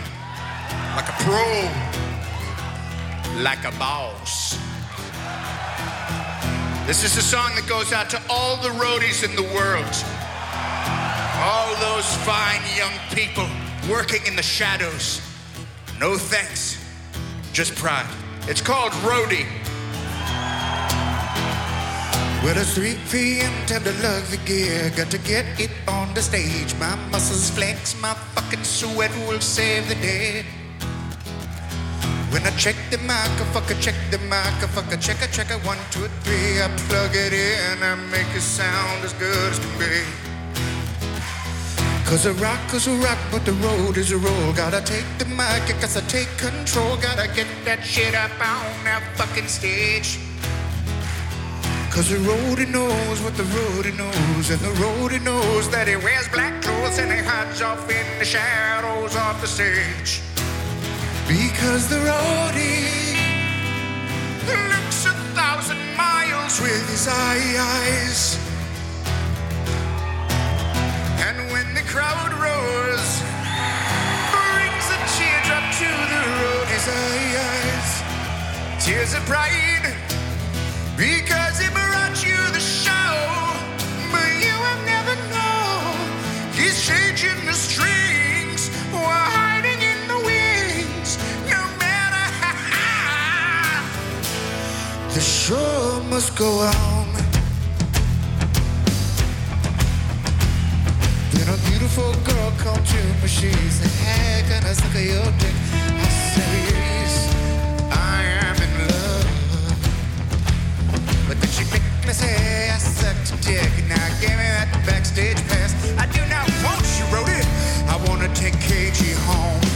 like a pro, like a boss. This is a song that goes out to all the roadies in the world, all those fine young people working in the shadows. No thanks, just pride. It's called Roadie. Well, it's 3 p.m. Time to lug the gear. Got to get it on the stage. My muscles flex, my fucking sweat will save the day. When I check the mic, I fucking check the mic, I fucking check it, check it, one, two, three. I plug it in, I make it sound as good as can be. Cause a rock is a rock, but the road is a roll. Gotta take the mic, guess I take control. Gotta get that shit up on that fucking stage. Cause the roadie knows what the roadie knows, and the roadie knows that he wears black clothes and he hides off in the shadows of the stage. Because the roadie looks a thousand miles with his eyes. And when the crowd roars, brings a teardrop to the roadie's eyes. Tears of pride, must go on. Then a beautiful girl come to me, she said, Hey, can I suck your dick? I said, Yes, quickly say, I sucked your dick. Now give me that backstage pass. I do not want you, wrote it. I want to take KG home.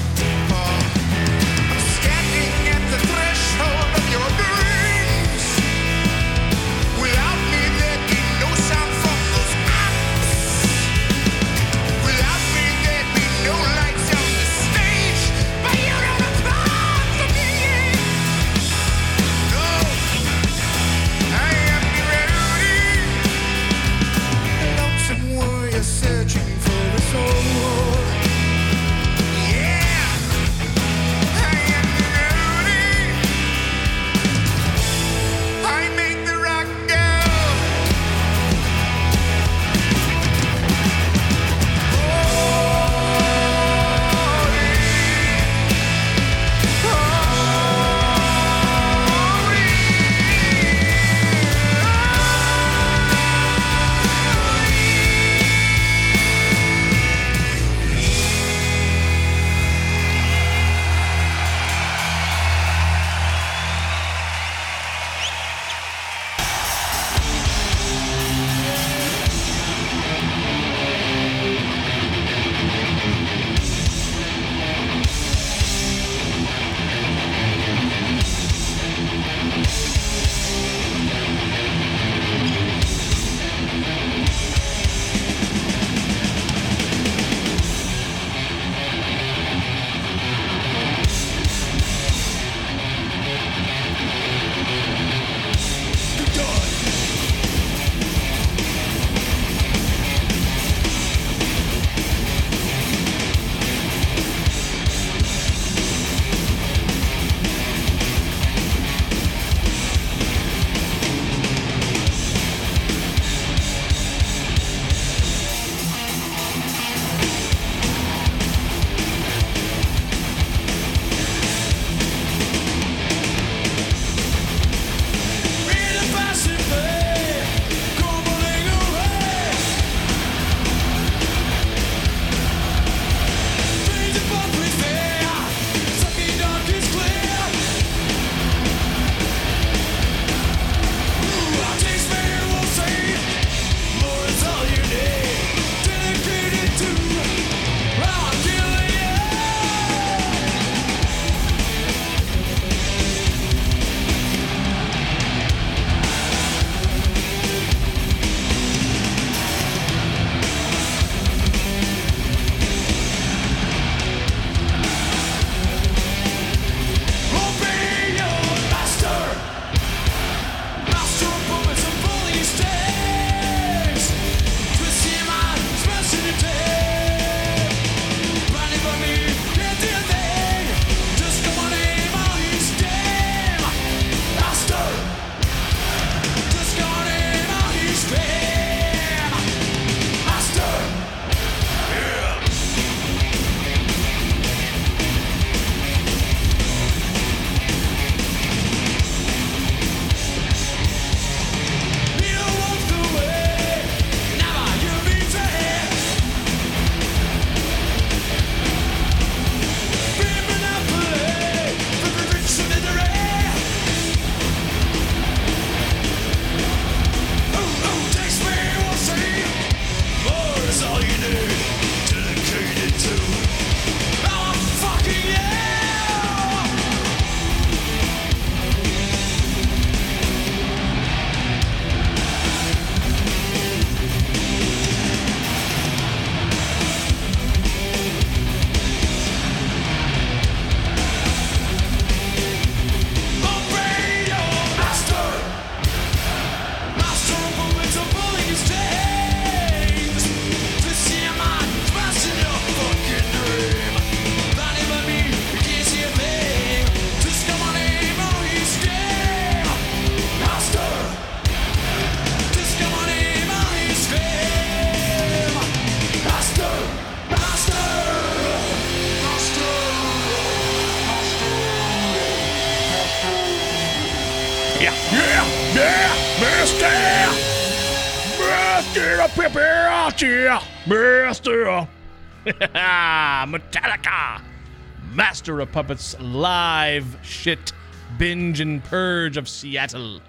Master of Puppets live shit binge and purge of Seattle.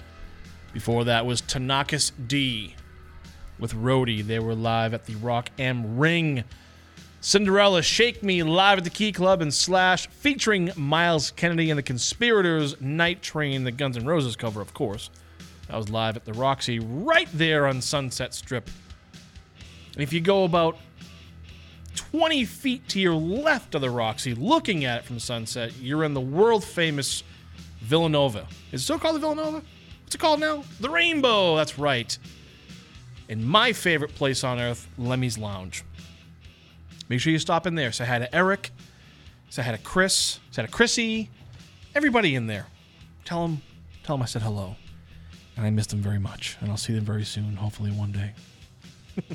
Before that was Tenacious D with Roadie. They were live at the Rock Am Ring. Cinderella Shake Me live at the Key Club and Slash featuring Myles Kennedy and the Conspirators Night Train, the Guns N' Roses cover, of course. That was live at the Roxy right there on Sunset Strip. And if you go about 20 feet to your left of the Roxy, looking at it from Sunset, you're in the world famous Villanova. Is it still called the Villanova? What's it called now? The Rainbow. That's right. And my favorite place on earth, Lemmy's Lounge. Make sure you stop in there. Say hi to Eric. Say hi to Chris. Say hi to Chrissy. Everybody in there. Tell them, tell them I said hello. And I missed them very much. And I'll see them very soon, hopefully one day.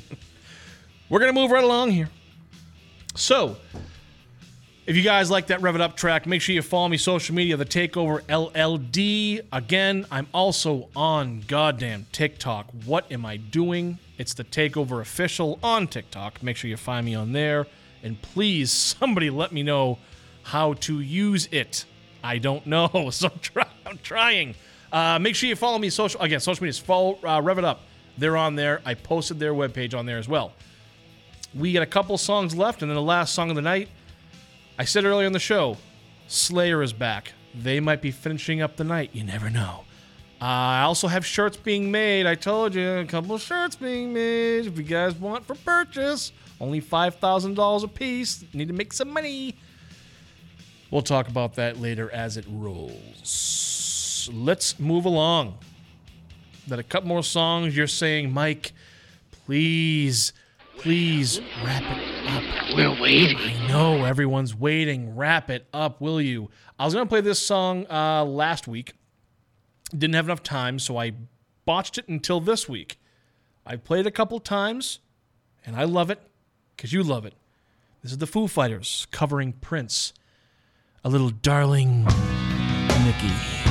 We're going to move right along here. So, if you guys like that Rev It Up track, make sure you follow me social media, The Takeover LLD. Again, I'm also on goddamn TikTok. What am I doing? It's The Takeover Official on TikTok. Make sure you find me on there. And please, somebody let me know how to use it. I don't know, so I'm, try- I'm trying. Uh, make sure you follow me social again. Social media is follow uh, Rev It Up. They're on there. I posted their webpage on there as well. We got a couple songs left, and then the last song of the night. I said earlier in the show, Slayer is back. They might be finishing up the night. You never know. Uh, I also have shirts being made. I told you a couple shirts being made. If you guys want for purchase, only five thousand dollars a piece. Need to make some money. We'll talk about that later as it rolls. Let's move along. That a couple more songs. You're saying, Mike, please, please wrap it up. We're waiting. I know everyone's waiting. Wrap it up, will you? I was gonna play this song uh, last week. Didn't have enough time, so I botched it until this week. I played it a couple times, and I love it because you love it. This is the Foo Fighters covering Prince. A little darling Nikki.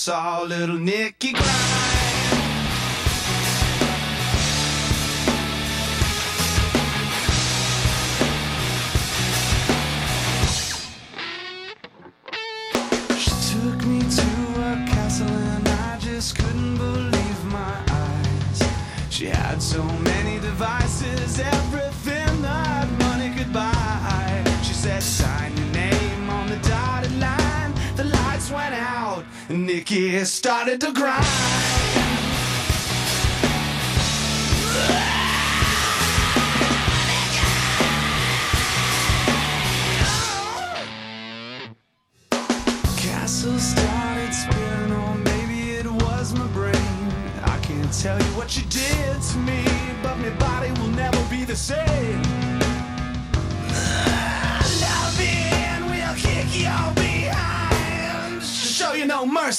Saw little Nikki grind. Nikki started to grind.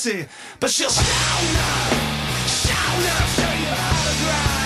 Mercy, but she'll shout up, shout up, show you how to grind.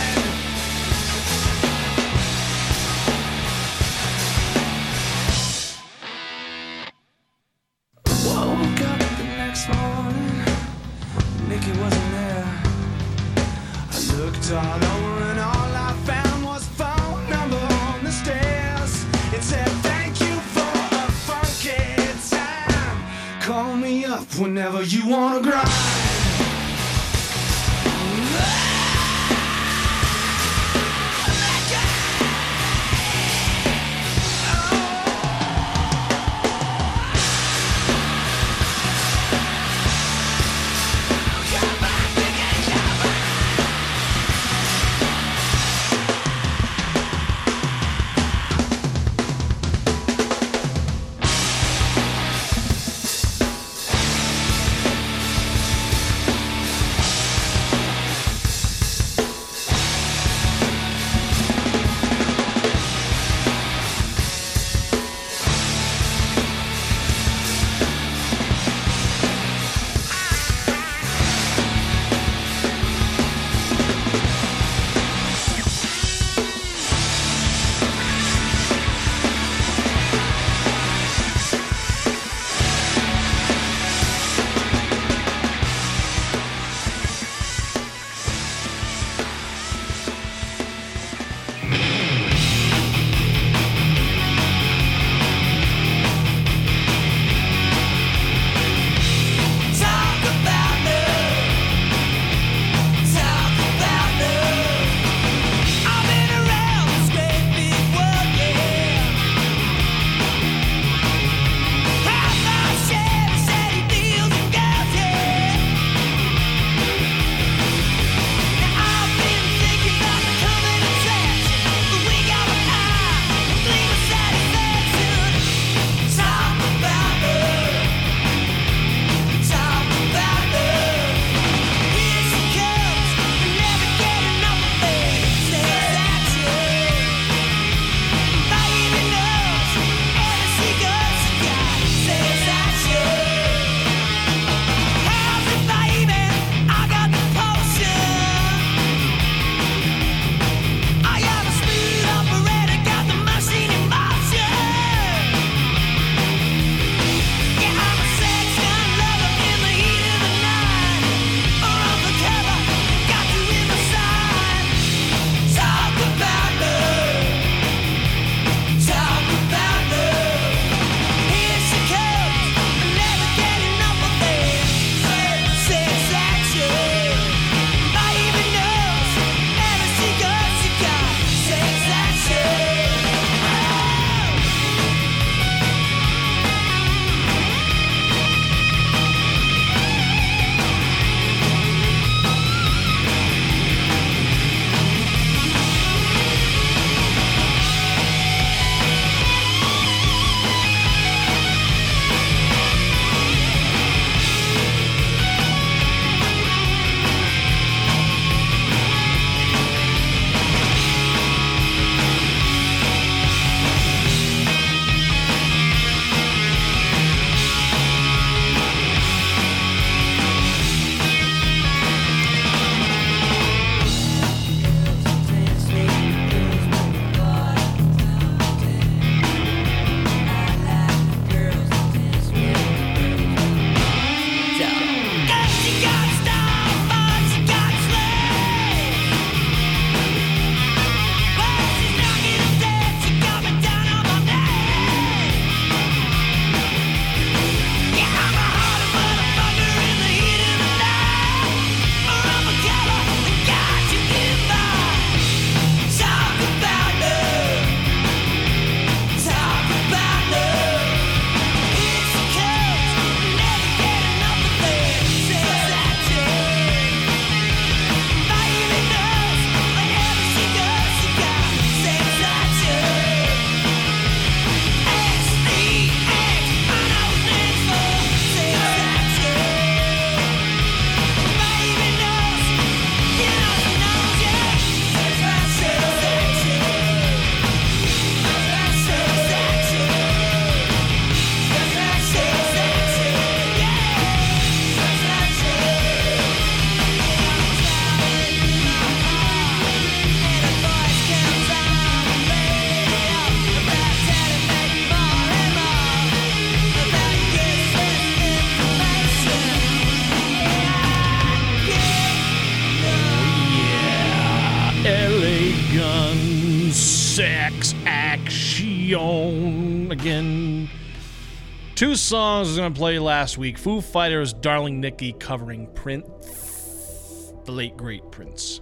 Songs I was going to play last week Foo Fighters' Darling Nikki covering Prince, the late great Prince,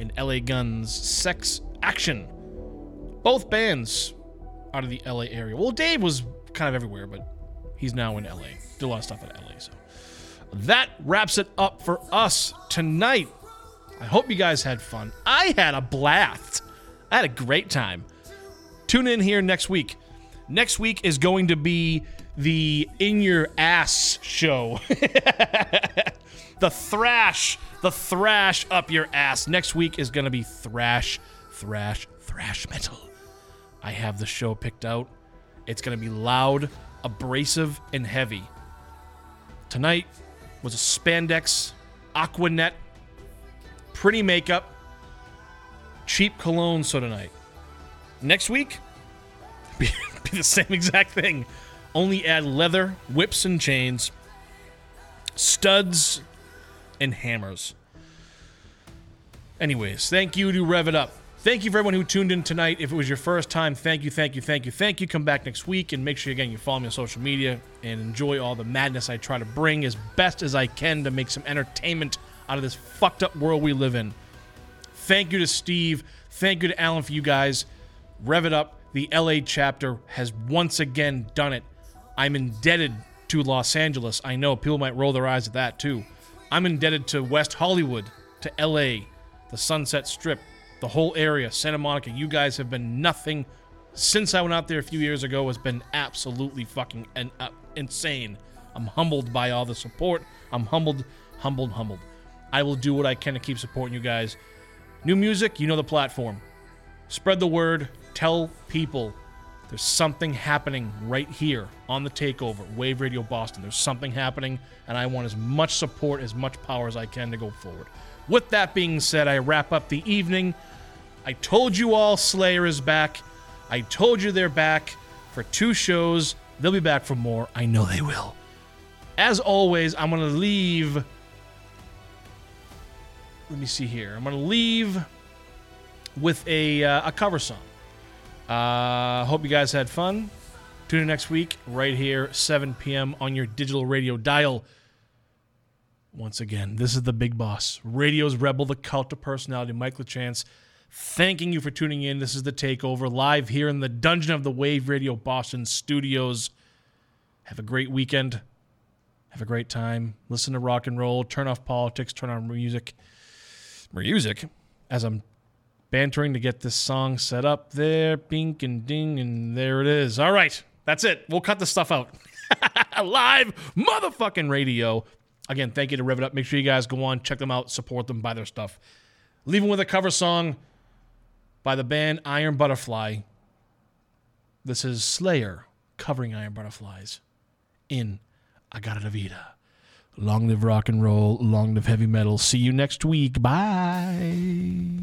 and LA Guns Sex Action. Both bands out of the LA area. Well, Dave was kind of everywhere, but he's now in LA. Did a lot of stuff in LA, so. That wraps it up for us tonight. I hope you guys had fun. I had a blast. I had a great time. Tune in here next week. Next week is going to be the In Your Ass show. the thrash, the thrash up your ass. Next week is going to be thrash, thrash, thrash metal. I have the show picked out. It's going to be loud, abrasive, and heavy. Tonight was a spandex, Aqua Net, pretty makeup, cheap cologne so tonight. Next week, be, be the same exact thing. Only add leather, whips and chains, studs, and hammers. Anyways, thank you to Rev It Up. Thank you for everyone who tuned in tonight. If it was your first time, thank you, thank you, thank you, thank you. Come back next week and make sure again you follow me on social media and enjoy all the madness I try to bring as best as I can to make some entertainment out of this fucked up world we live in. Thank you to Steve. Thank you to Alan for you guys. Rev it up. The LA chapter has once again done it. I'm indebted to Los Angeles. I know people might roll their eyes at that too. I'm indebted to West Hollywood, to LA, the Sunset Strip, the whole area, Santa Monica. You guys have been nothing since I went out there a few years ago. Has been absolutely fucking and uh, insane. I'm humbled by all the support. I'm humbled, humbled, humbled. I will do what I can to keep supporting you guys. New music, you know the platform. Spread the word. Tell people there's something happening right here on the takeover, Wave Radio Boston. There's something happening, and I want as much support, as much power as I can to go forward. With that being said, I wrap up the evening. I told you all Slayer is back. I told you they're back for two shows. They'll be back for more. I know they will. As always, I'm going to leave. Let me see here. I'm going to leave with a, uh, a cover song. Uh, hope you guys had fun. Tune in next week, right here, 7 p.m. on your digital radio dial. Once again, this is the big boss, radio's rebel, the cult of personality, Mike LaChance. Thanking you for tuning in. This is the takeover live here in the Dungeon of the Wave Radio Boston studios. Have a great weekend. Have a great time. Listen to rock and roll. Turn off politics. Turn on music. Music, as I'm bantering to get this song set up there. Bink and ding, and there it is. All right, that's it. We'll cut the stuff out. Live motherfucking radio. Again, thank you to Rev It Up. Make sure you guys go on, check them out, support them, buy their stuff. Leaving with a cover song by the band Iron Butterfly. This is Slayer covering Iron Butterfly's in Agata Vida. Long live rock and roll, long live heavy metal. See you next week. Bye.